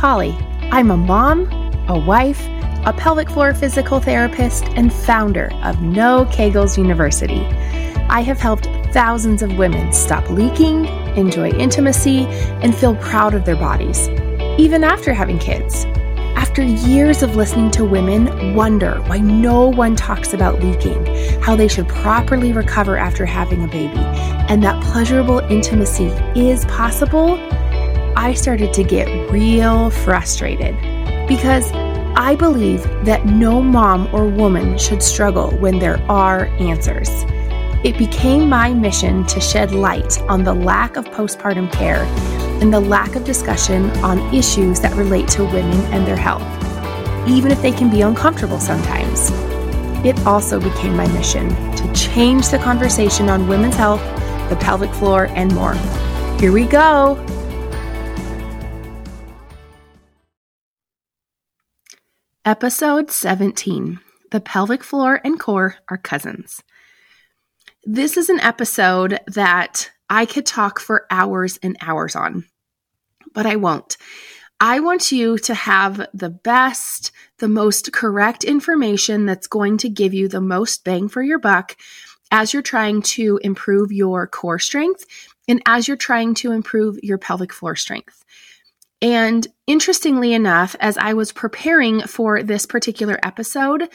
Pauli. I'm a mom, a wife, a pelvic floor physical therapist, and founder of No Kegels University. I have helped thousands of women stop leaking, enjoy intimacy, and feel proud of their bodies, even after having kids. After years of listening to women wonder why no one talks about leaking, how they should properly recover after having a baby, and that pleasurable intimacy is possible, I started to get real frustrated because I believe that no mom or woman should struggle when there are answers. It became my mission to shed light on the lack of postpartum care and the lack of discussion on issues that relate to women and their health, even if they can be uncomfortable sometimes. It also became my mission to change the conversation on women's health, the pelvic floor, and more. Here we go. Episode 17 The pelvic floor and core are cousins. This is an episode that I could talk for hours and hours on, but I won't. I want you to have the best, the most correct information that's going to give you the most bang for your buck as you're trying to improve your core strength and as you're trying to improve your pelvic floor strength. And interestingly enough, as I was preparing for this particular episode,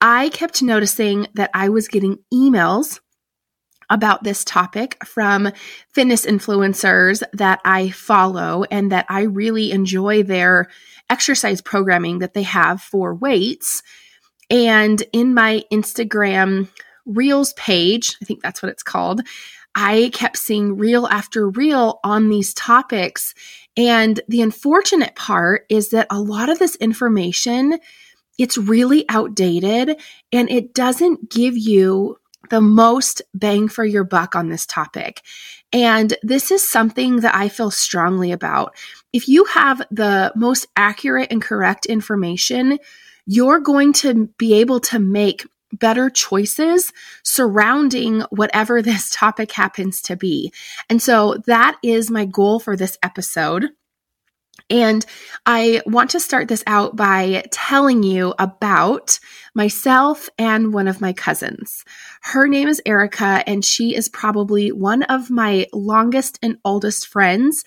I kept noticing that I was getting emails about this topic from fitness influencers that I follow and that I really enjoy their exercise programming that they have for weights. And in my Instagram Reels page, I think that's what it's called, I kept seeing reel after reel on these topics. And the unfortunate part is that a lot of this information it's really outdated and it doesn't give you the most bang for your buck on this topic. And this is something that I feel strongly about. If you have the most accurate and correct information, you're going to be able to make better choices surrounding whatever this topic happens to be. And so that is my goal for this episode. And I want to start this out by telling you about myself and one of my cousins. Her name is Erica, and she is probably one of my longest and oldest friends.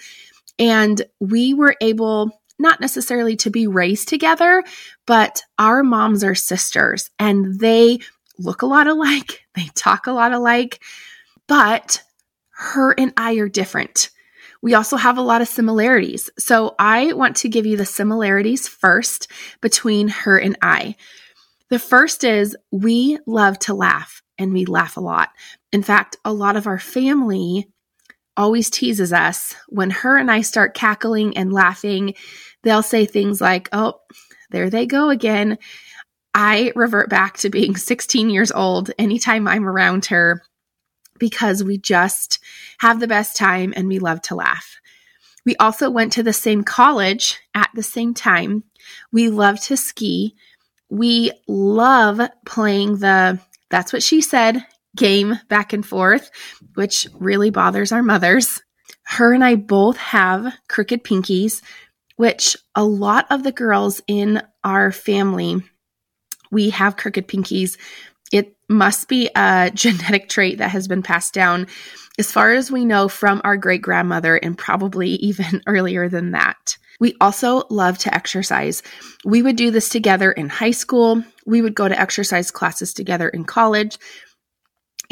And we were able not necessarily to be raised together, but our moms are sisters and they look a lot alike, they talk a lot alike, but her and I are different. We also have a lot of similarities. So I want to give you the similarities first between her and I. The first is we love to laugh and we laugh a lot. In fact, a lot of our family always teases us when her and I start cackling and laughing. They'll say things like, Oh, there they go again. I revert back to being 16 years old anytime I'm around her because we just have the best time and we love to laugh. We also went to the same college at the same time. We love to ski. We love playing the that's what she said game back and forth, which really bothers our mothers. Her and I both have crooked pinkies, which a lot of the girls in our family we have crooked pinkies. It must be a genetic trait that has been passed down, as far as we know, from our great grandmother and probably even earlier than that. We also love to exercise. We would do this together in high school. We would go to exercise classes together in college.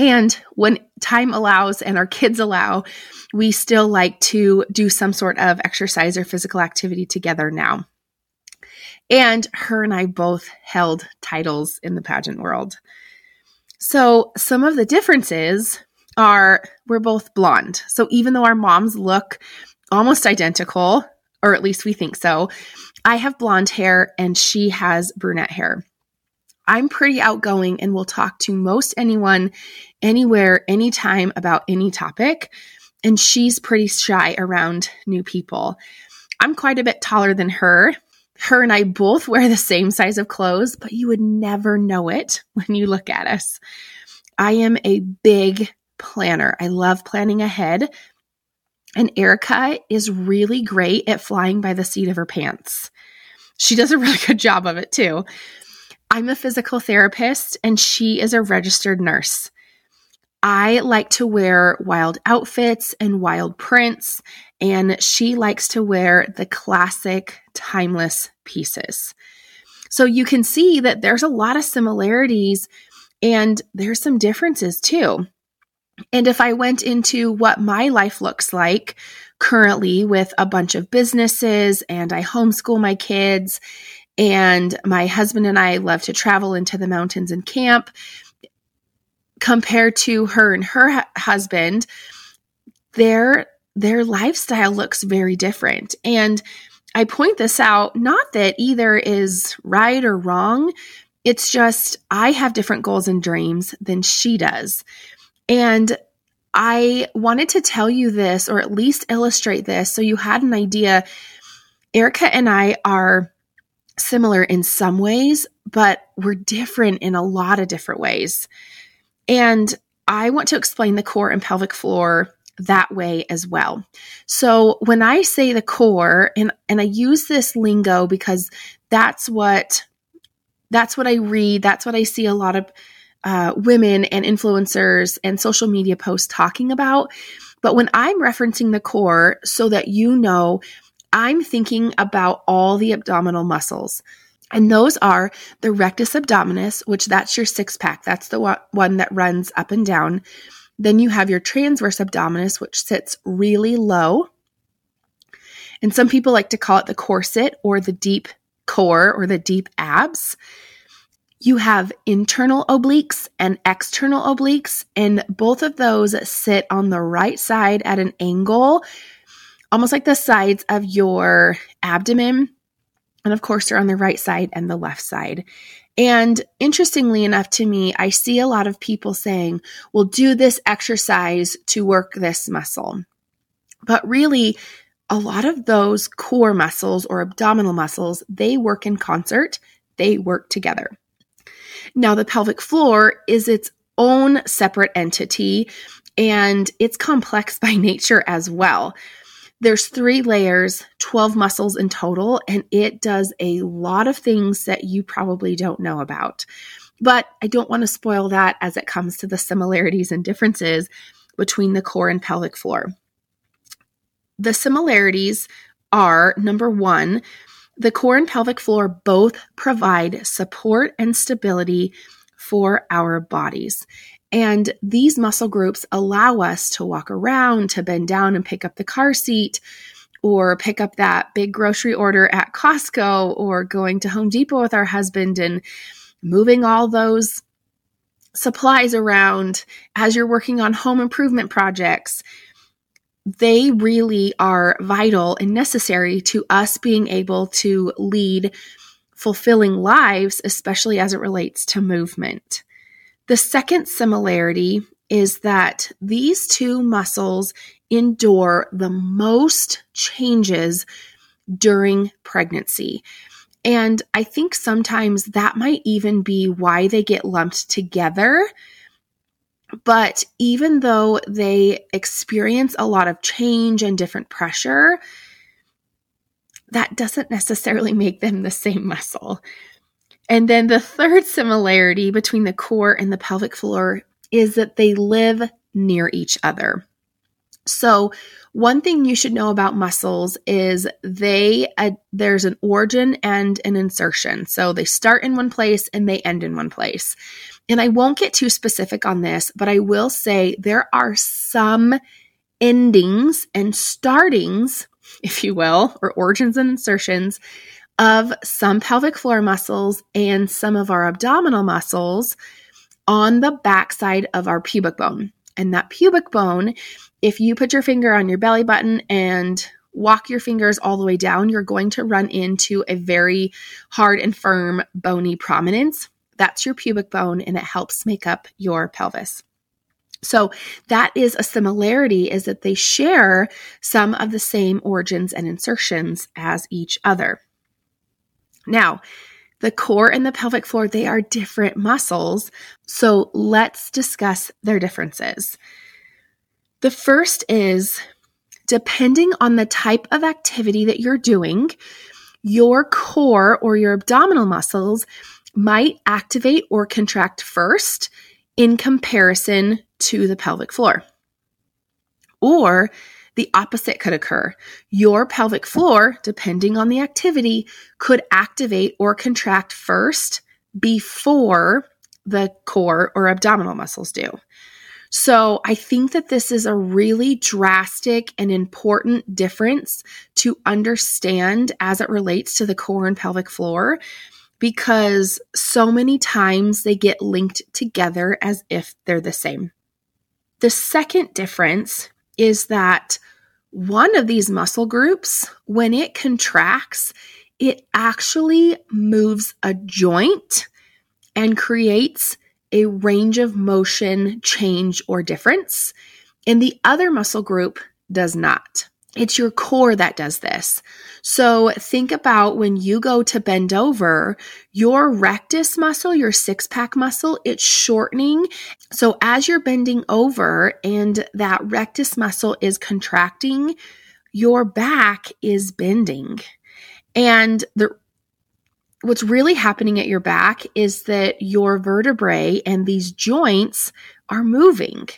And when time allows and our kids allow, we still like to do some sort of exercise or physical activity together now. And her and I both held titles in the pageant world. So, some of the differences are we're both blonde. So, even though our moms look almost identical, or at least we think so, I have blonde hair and she has brunette hair. I'm pretty outgoing and will talk to most anyone, anywhere, anytime about any topic. And she's pretty shy around new people. I'm quite a bit taller than her, her and I both wear the same size of clothes, but you would never know it when you look at us. I am a big planner. I love planning ahead. And Erica is really great at flying by the seat of her pants. She does a really good job of it too. I'm a physical therapist and she is a registered nurse. I like to wear wild outfits and wild prints, and she likes to wear the classic, timeless pieces. So you can see that there's a lot of similarities and there's some differences too. And if I went into what my life looks like currently with a bunch of businesses and I homeschool my kids and my husband and I love to travel into the mountains and camp compared to her and her husband, their their lifestyle looks very different. And I point this out not that either is right or wrong. It's just I have different goals and dreams than she does. And I wanted to tell you this or at least illustrate this so you had an idea. Erica and I are similar in some ways, but we're different in a lot of different ways. And I want to explain the core and pelvic floor that way as well. So when I say the core and and I use this lingo because that's what that's what I read, that's what I see a lot of uh, women and influencers and social media posts talking about. But when I'm referencing the core, so that you know, I'm thinking about all the abdominal muscles. And those are the rectus abdominis, which that's your six pack. That's the one that runs up and down. Then you have your transverse abdominis, which sits really low. And some people like to call it the corset or the deep core or the deep abs. You have internal obliques and external obliques, and both of those sit on the right side at an angle, almost like the sides of your abdomen. And of course, they're on the right side and the left side. And interestingly enough to me, I see a lot of people saying, well, do this exercise to work this muscle. But really, a lot of those core muscles or abdominal muscles, they work in concert, they work together. Now, the pelvic floor is its own separate entity and it's complex by nature as well. There's three layers, 12 muscles in total, and it does a lot of things that you probably don't know about. But I don't want to spoil that as it comes to the similarities and differences between the core and pelvic floor. The similarities are number one, the core and pelvic floor both provide support and stability for our bodies. And these muscle groups allow us to walk around, to bend down and pick up the car seat, or pick up that big grocery order at Costco, or going to Home Depot with our husband and moving all those supplies around as you're working on home improvement projects. They really are vital and necessary to us being able to lead fulfilling lives, especially as it relates to movement. The second similarity is that these two muscles endure the most changes during pregnancy. And I think sometimes that might even be why they get lumped together. But even though they experience a lot of change and different pressure, that doesn't necessarily make them the same muscle. And then the third similarity between the core and the pelvic floor is that they live near each other. So, one thing you should know about muscles is they uh, there's an origin and an insertion. So they start in one place and they end in one place. And I won't get too specific on this, but I will say there are some endings and startings, if you will, or origins and insertions of some pelvic floor muscles and some of our abdominal muscles on the backside of our pubic bone. And that pubic bone, if you put your finger on your belly button and walk your fingers all the way down, you're going to run into a very hard and firm bony prominence. That's your pubic bone and it helps make up your pelvis. So that is a similarity is that they share some of the same origins and insertions as each other. Now, the core and the pelvic floor, they are different muscles. So let's discuss their differences. The first is depending on the type of activity that you're doing, your core or your abdominal muscles might activate or contract first in comparison to the pelvic floor. Or the opposite could occur. Your pelvic floor, depending on the activity, could activate or contract first before the core or abdominal muscles do. So I think that this is a really drastic and important difference to understand as it relates to the core and pelvic floor because so many times they get linked together as if they're the same. The second difference is that one of these muscle groups, when it contracts, it actually moves a joint and creates a range of motion change or difference. And the other muscle group does not. It's your core that does this. So think about when you go to bend over, your rectus muscle, your six pack muscle, it's shortening. So as you're bending over and that rectus muscle is contracting, your back is bending. And the what's really happening at your back is that your vertebrae and these joints are moving.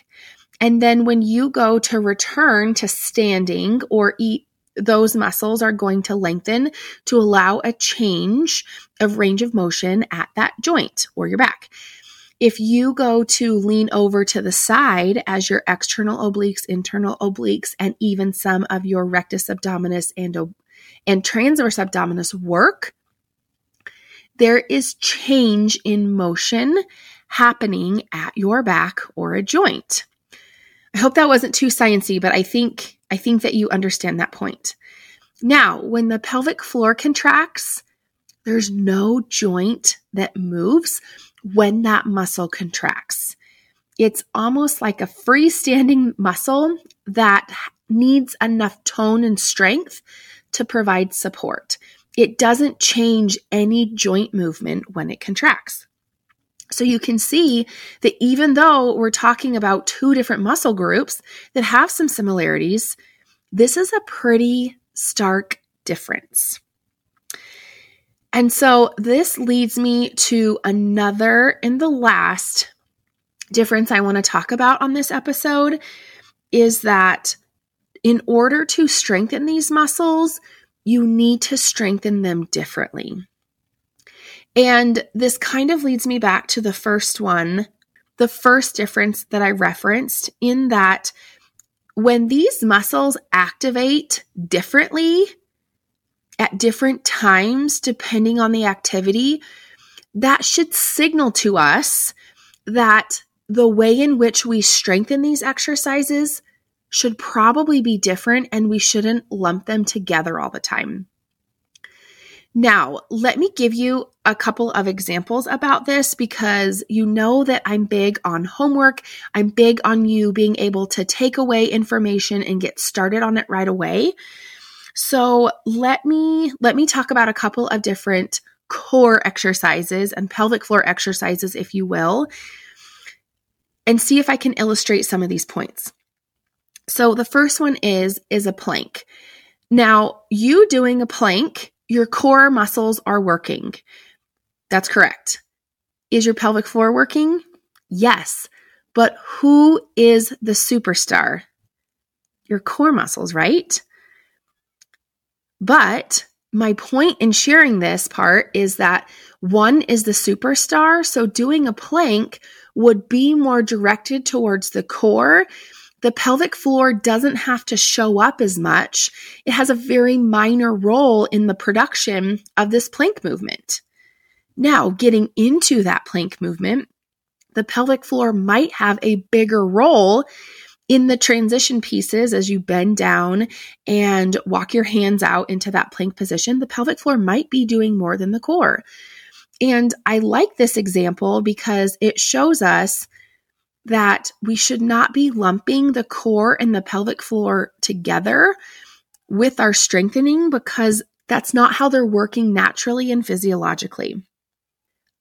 And then when you go to return to standing or eat, those muscles are going to lengthen to allow a change of range of motion at that joint or your back. If you go to lean over to the side as your external obliques, internal obliques, and even some of your rectus abdominis and, and transverse abdominis work, there is change in motion happening at your back or a joint. I hope that wasn't too sciency, but I think I think that you understand that point. Now, when the pelvic floor contracts, there's no joint that moves when that muscle contracts. It's almost like a freestanding muscle that needs enough tone and strength to provide support. It doesn't change any joint movement when it contracts. So you can see that even though we're talking about two different muscle groups that have some similarities, this is a pretty stark difference. And so this leads me to another and the last difference I want to talk about on this episode is that in order to strengthen these muscles, you need to strengthen them differently. And this kind of leads me back to the first one, the first difference that I referenced in that when these muscles activate differently at different times, depending on the activity, that should signal to us that the way in which we strengthen these exercises should probably be different and we shouldn't lump them together all the time. Now, let me give you a couple of examples about this because you know that I'm big on homework. I'm big on you being able to take away information and get started on it right away. So, let me let me talk about a couple of different core exercises and pelvic floor exercises if you will and see if I can illustrate some of these points. So, the first one is is a plank. Now, you doing a plank your core muscles are working. That's correct. Is your pelvic floor working? Yes. But who is the superstar? Your core muscles, right? But my point in sharing this part is that one is the superstar. So doing a plank would be more directed towards the core the pelvic floor doesn't have to show up as much. It has a very minor role in the production of this plank movement. Now, getting into that plank movement, the pelvic floor might have a bigger role in the transition pieces as you bend down and walk your hands out into that plank position. The pelvic floor might be doing more than the core. And I like this example because it shows us that we should not be lumping the core and the pelvic floor together with our strengthening because that's not how they're working naturally and physiologically.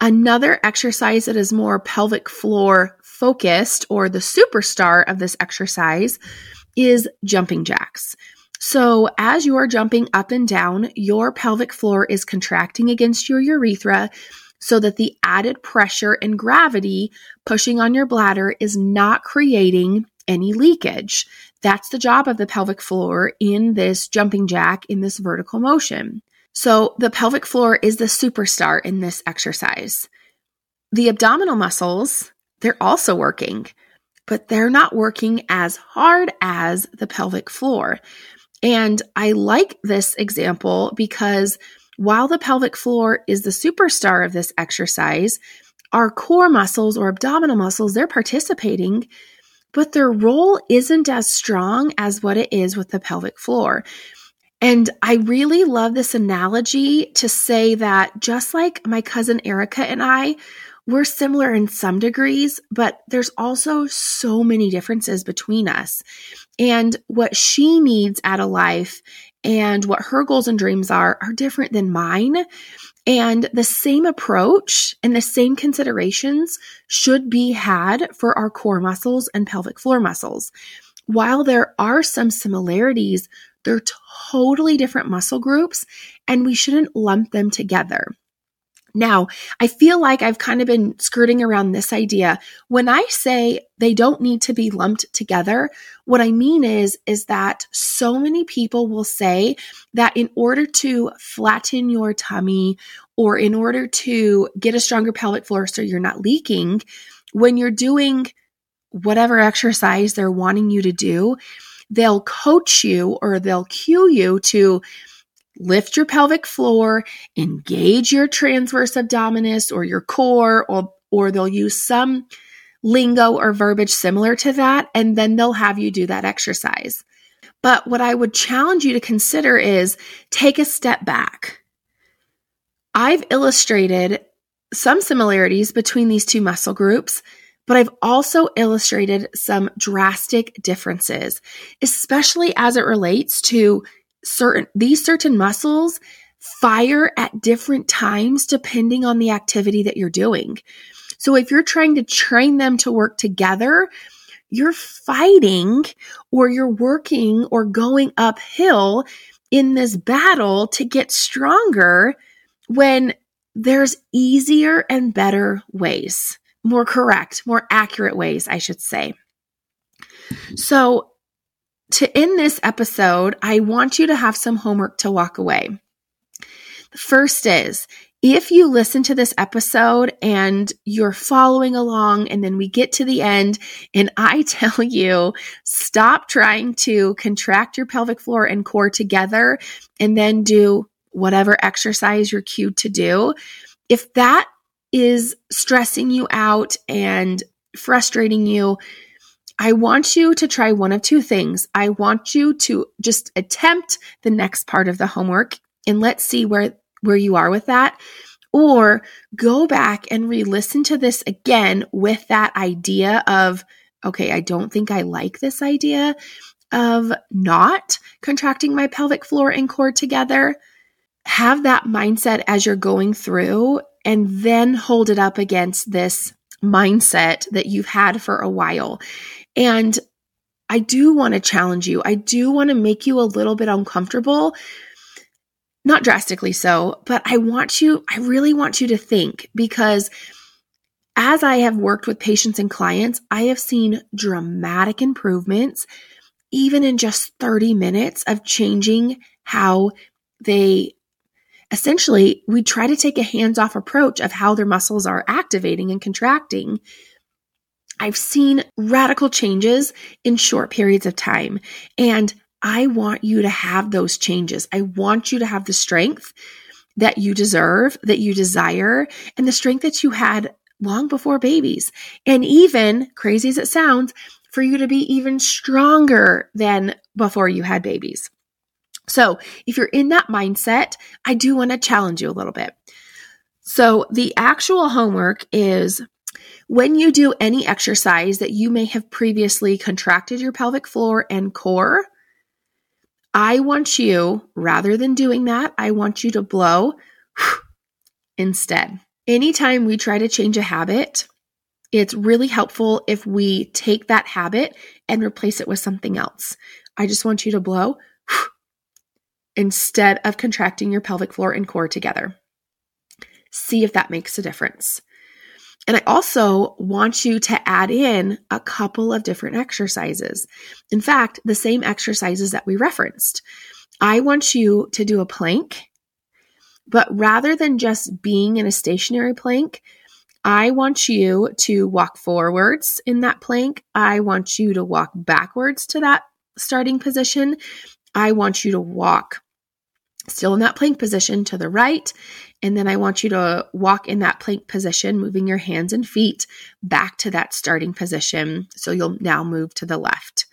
Another exercise that is more pelvic floor focused, or the superstar of this exercise, is jumping jacks. So, as you're jumping up and down, your pelvic floor is contracting against your urethra so that the added pressure and gravity pushing on your bladder is not creating any leakage. That's the job of the pelvic floor in this jumping jack, in this vertical motion. So, the pelvic floor is the superstar in this exercise. The abdominal muscles, they're also working, but they're not working as hard as the pelvic floor. And I like this example because while the pelvic floor is the superstar of this exercise, our core muscles or abdominal muscles, they're participating, but their role isn't as strong as what it is with the pelvic floor. And I really love this analogy to say that just like my cousin Erica and I, we're similar in some degrees, but there's also so many differences between us. And what she needs out of life and what her goals and dreams are are different than mine. And the same approach and the same considerations should be had for our core muscles and pelvic floor muscles. While there are some similarities, they're totally different muscle groups and we shouldn't lump them together. Now, I feel like I've kind of been skirting around this idea. When I say they don't need to be lumped together, what I mean is is that so many people will say that in order to flatten your tummy or in order to get a stronger pelvic floor so you're not leaking, when you're doing whatever exercise they're wanting you to do, they'll coach you or they'll cue you to lift your pelvic floor, engage your transverse abdominis or your core, or, or they'll use some lingo or verbiage similar to that, and then they'll have you do that exercise. But what I would challenge you to consider is take a step back. I've illustrated some similarities between these two muscle groups, but I've also illustrated some drastic differences, especially as it relates to certain these certain muscles fire at different times depending on the activity that you're doing. So if you're trying to train them to work together, you're fighting or you're working or going uphill in this battle to get stronger when there's easier and better ways, more correct, more accurate ways, I should say. So to end this episode, I want you to have some homework to walk away. The first is if you listen to this episode and you're following along, and then we get to the end, and I tell you, stop trying to contract your pelvic floor and core together and then do whatever exercise you're cued to do. If that is stressing you out and frustrating you, I want you to try one of two things. I want you to just attempt the next part of the homework and let's see where where you are with that or go back and re-listen to this again with that idea of okay, I don't think I like this idea of not contracting my pelvic floor and core together. Have that mindset as you're going through and then hold it up against this mindset that you've had for a while. And I do want to challenge you. I do want to make you a little bit uncomfortable. Not drastically so, but I want you, I really want you to think because as I have worked with patients and clients, I have seen dramatic improvements, even in just 30 minutes of changing how they essentially, we try to take a hands off approach of how their muscles are activating and contracting I've seen radical changes in short periods of time. And I want you to have those changes. I want you to have the strength that you deserve, that you desire, and the strength that you had long before babies. And even, crazy as it sounds, for you to be even stronger than before you had babies. So, if you're in that mindset, I do want to challenge you a little bit. So, the actual homework is when you do any exercise that you may have previously contracted your pelvic floor and core, I want you, rather than doing that, I want you to blow instead. Anytime we try to change a habit, it's really helpful if we take that habit and replace it with something else. I just want you to blow instead of contracting your pelvic floor and core together. See if that makes a difference. And I also want you to add in a couple of different exercises. In fact, the same exercises that we referenced. I want you to do a plank, but rather than just being in a stationary plank, I want you to walk forwards in that plank. I want you to walk backwards to that starting position. I want you to walk still in that plank position to the right. And then I want you to walk in that plank position, moving your hands and feet back to that starting position. So you'll now move to the left.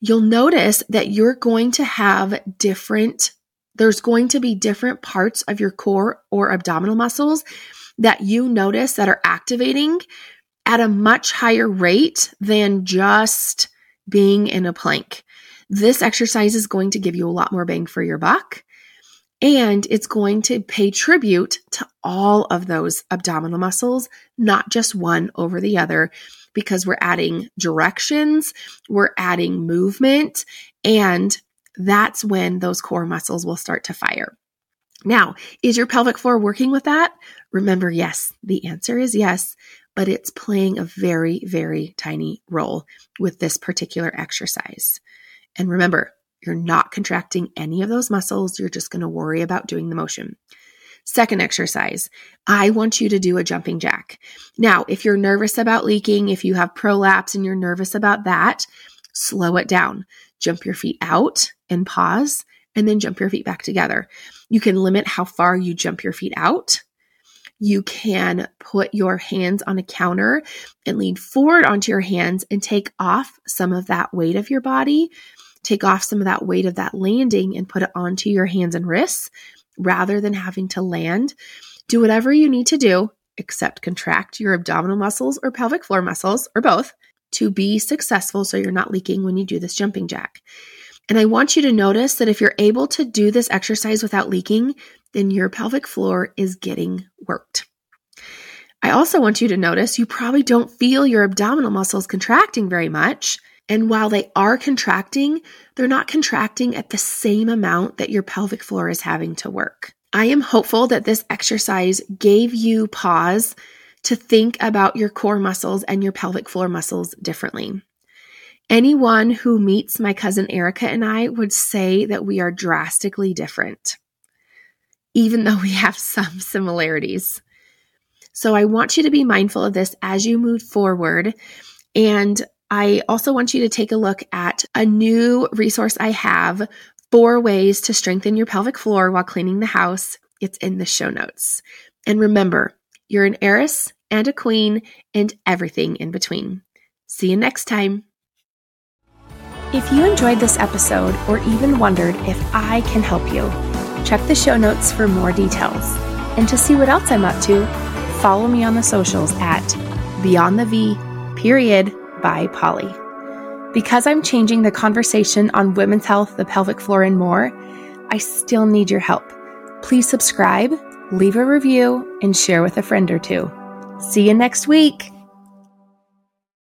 You'll notice that you're going to have different, there's going to be different parts of your core or abdominal muscles that you notice that are activating at a much higher rate than just being in a plank. This exercise is going to give you a lot more bang for your buck. And it's going to pay tribute to all of those abdominal muscles, not just one over the other, because we're adding directions, we're adding movement, and that's when those core muscles will start to fire. Now, is your pelvic floor working with that? Remember, yes, the answer is yes, but it's playing a very, very tiny role with this particular exercise. And remember, you're not contracting any of those muscles. You're just going to worry about doing the motion. Second exercise, I want you to do a jumping jack. Now, if you're nervous about leaking, if you have prolapse and you're nervous about that, slow it down. Jump your feet out and pause, and then jump your feet back together. You can limit how far you jump your feet out. You can put your hands on a counter and lean forward onto your hands and take off some of that weight of your body take off some of that weight of that landing and put it onto your hands and wrists rather than having to land. Do whatever you need to do, except contract your abdominal muscles or pelvic floor muscles or both to be successful so you're not leaking when you do this jumping jack. And I want you to notice that if you're able to do this exercise without leaking, then your pelvic floor is getting worked. I also want you to notice you probably don't feel your abdominal muscles contracting very much. And while they are contracting, they're not contracting at the same amount that your pelvic floor is having to work. I am hopeful that this exercise gave you pause to think about your core muscles and your pelvic floor muscles differently. Anyone who meets my cousin Erica and I would say that we are drastically different, even though we have some similarities. So I want you to be mindful of this as you move forward. And I also want you to take a look at a new resource I have four ways to strengthen your pelvic floor while cleaning the house. It's in the show notes. And remember, you're an heiress and a queen and everything in between. See you next time. If you enjoyed this episode or even wondered if I can help you, check the show notes for more details. And to see what else I'm up to, follow me on the socials at Beyond the V, period, by Pauli. Because I'm changing the conversation on women's health, the pelvic floor, and more, I still need your help. Please subscribe, leave a review, and share with a friend or two. See you next week.